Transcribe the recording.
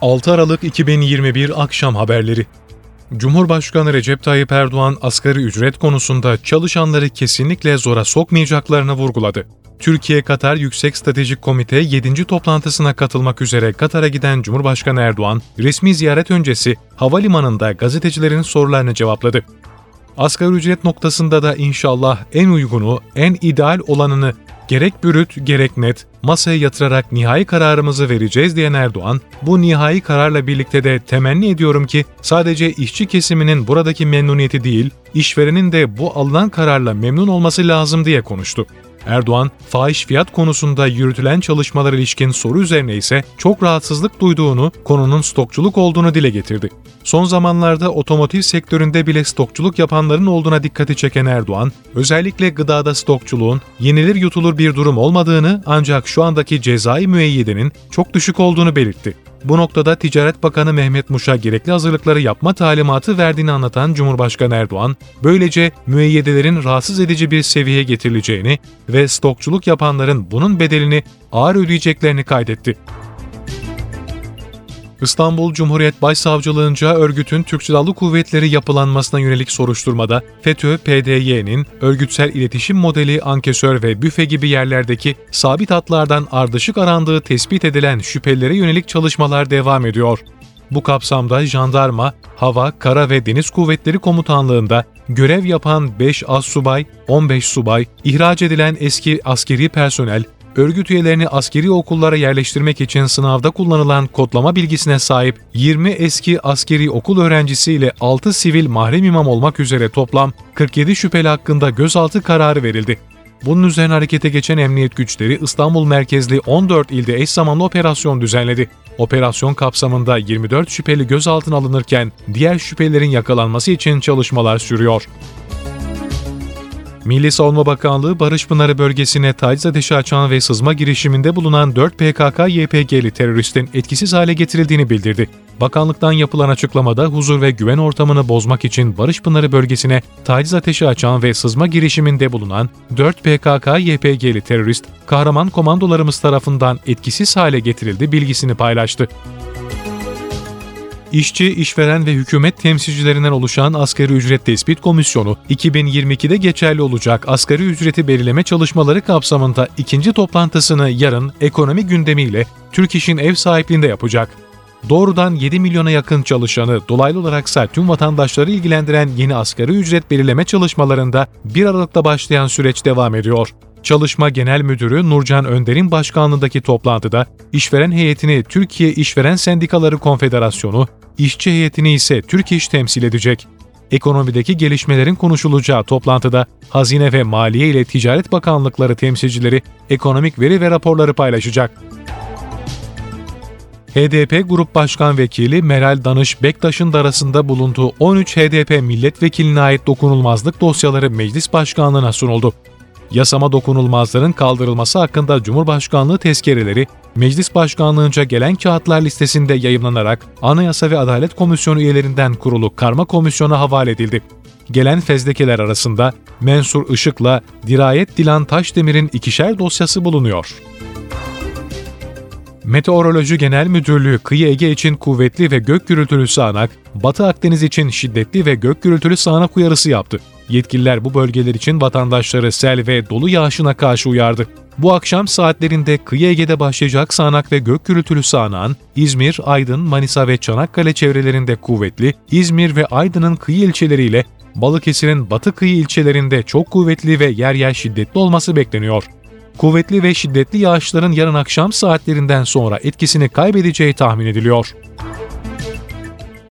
6 Aralık 2021 Akşam Haberleri Cumhurbaşkanı Recep Tayyip Erdoğan asgari ücret konusunda çalışanları kesinlikle zora sokmayacaklarını vurguladı. Türkiye-Katar Yüksek Stratejik Komite 7. toplantısına katılmak üzere Katar'a giden Cumhurbaşkanı Erdoğan, resmi ziyaret öncesi havalimanında gazetecilerin sorularını cevapladı. Asgari ücret noktasında da inşallah en uygunu, en ideal olanını gerek bürüt gerek net masaya yatırarak nihai kararımızı vereceğiz diyen Erdoğan, bu nihai kararla birlikte de temenni ediyorum ki sadece işçi kesiminin buradaki memnuniyeti değil, işverenin de bu alınan kararla memnun olması lazım diye konuştu. Erdoğan, fahiş fiyat konusunda yürütülen çalışmalar ilişkin soru üzerine ise çok rahatsızlık duyduğunu, konunun stokçuluk olduğunu dile getirdi. Son zamanlarda otomotiv sektöründe bile stokçuluk yapanların olduğuna dikkati çeken Erdoğan, özellikle gıdada stokçuluğun yenilir yutulur bir durum olmadığını ancak şu andaki cezai müeyyidenin çok düşük olduğunu belirtti. Bu noktada Ticaret Bakanı Mehmet Muş'a gerekli hazırlıkları yapma talimatı verdiğini anlatan Cumhurbaşkanı Erdoğan, böylece müeyyidelerin rahatsız edici bir seviyeye getirileceğini ve stokçuluk yapanların bunun bedelini ağır ödeyeceklerini kaydetti. İstanbul Cumhuriyet Başsavcılığınca örgütün Türk Silahlı Kuvvetleri yapılanmasına yönelik soruşturmada FETÖ-PDY'nin örgütsel iletişim modeli, ankesör ve büfe gibi yerlerdeki sabit hatlardan ardışık arandığı tespit edilen şüphelilere yönelik çalışmalar devam ediyor. Bu kapsamda jandarma, hava, kara ve deniz kuvvetleri komutanlığında görev yapan 5 az subay, 15 subay, ihraç edilen eski askeri personel, örgüt üyelerini askeri okullara yerleştirmek için sınavda kullanılan kodlama bilgisine sahip 20 eski askeri okul öğrencisi ile 6 sivil mahrem imam olmak üzere toplam 47 şüpheli hakkında gözaltı kararı verildi. Bunun üzerine harekete geçen emniyet güçleri İstanbul merkezli 14 ilde eş zamanlı operasyon düzenledi. Operasyon kapsamında 24 şüpheli gözaltına alınırken diğer şüphelerin yakalanması için çalışmalar sürüyor. Milli Savunma Bakanlığı Barış Pınarı bölgesine taciz ateşi açan ve sızma girişiminde bulunan 4 PKK-YPG'li teröristin etkisiz hale getirildiğini bildirdi. Bakanlıktan yapılan açıklamada huzur ve güven ortamını bozmak için Barış Pınarı bölgesine taciz ateşi açan ve sızma girişiminde bulunan 4 PKK-YPG'li terörist, kahraman komandolarımız tarafından etkisiz hale getirildi bilgisini paylaştı. İşçi, işveren ve hükümet temsilcilerinden oluşan Asgari Ücret Tespit Komisyonu, 2022'de geçerli olacak asgari ücreti belirleme çalışmaları kapsamında ikinci toplantısını yarın ekonomi gündemiyle Türk İş'in ev sahipliğinde yapacak. Doğrudan 7 milyona yakın çalışanı, dolaylı olaraksa tüm vatandaşları ilgilendiren yeni asgari ücret belirleme çalışmalarında 1 Aralık'ta başlayan süreç devam ediyor. Çalışma Genel Müdürü Nurcan Önder'in başkanlığındaki toplantıda işveren heyetini Türkiye İşveren Sendikaları Konfederasyonu, işçi heyetini ise Türk İş temsil edecek. Ekonomideki gelişmelerin konuşulacağı toplantıda Hazine ve Maliye ile Ticaret Bakanlıkları temsilcileri ekonomik veri ve raporları paylaşacak. HDP Grup Başkan Vekili Meral Danış Bektaş'ın da arasında bulunduğu 13 HDP milletvekiline ait dokunulmazlık dosyaları meclis başkanlığına sunuldu. Yasama dokunulmazların kaldırılması hakkında Cumhurbaşkanlığı tezkereleri Meclis Başkanlığınca gelen kağıtlar listesinde yayımlanarak Anayasa ve Adalet Komisyonu üyelerinden kurulu karma komisyona havale edildi. Gelen fezlekeler arasında Mensur Işık'la Dirayet Dilan Taşdemir'in ikişer dosyası bulunuyor. Meteoroloji Genel Müdürlüğü kıyı Ege için kuvvetli ve gök gürültülü sağanak, Batı Akdeniz için şiddetli ve gök gürültülü sağanak uyarısı yaptı. Yetkililer bu bölgeler için vatandaşları sel ve dolu yağışına karşı uyardı. Bu akşam saatlerinde kıyı Ege'de başlayacak sağanak ve gök gürültülü sağanağın İzmir, Aydın, Manisa ve Çanakkale çevrelerinde kuvvetli, İzmir ve Aydın'ın kıyı ilçeleriyle Balıkesir'in batı kıyı ilçelerinde çok kuvvetli ve yer yer şiddetli olması bekleniyor. Kuvvetli ve şiddetli yağışların yarın akşam saatlerinden sonra etkisini kaybedeceği tahmin ediliyor.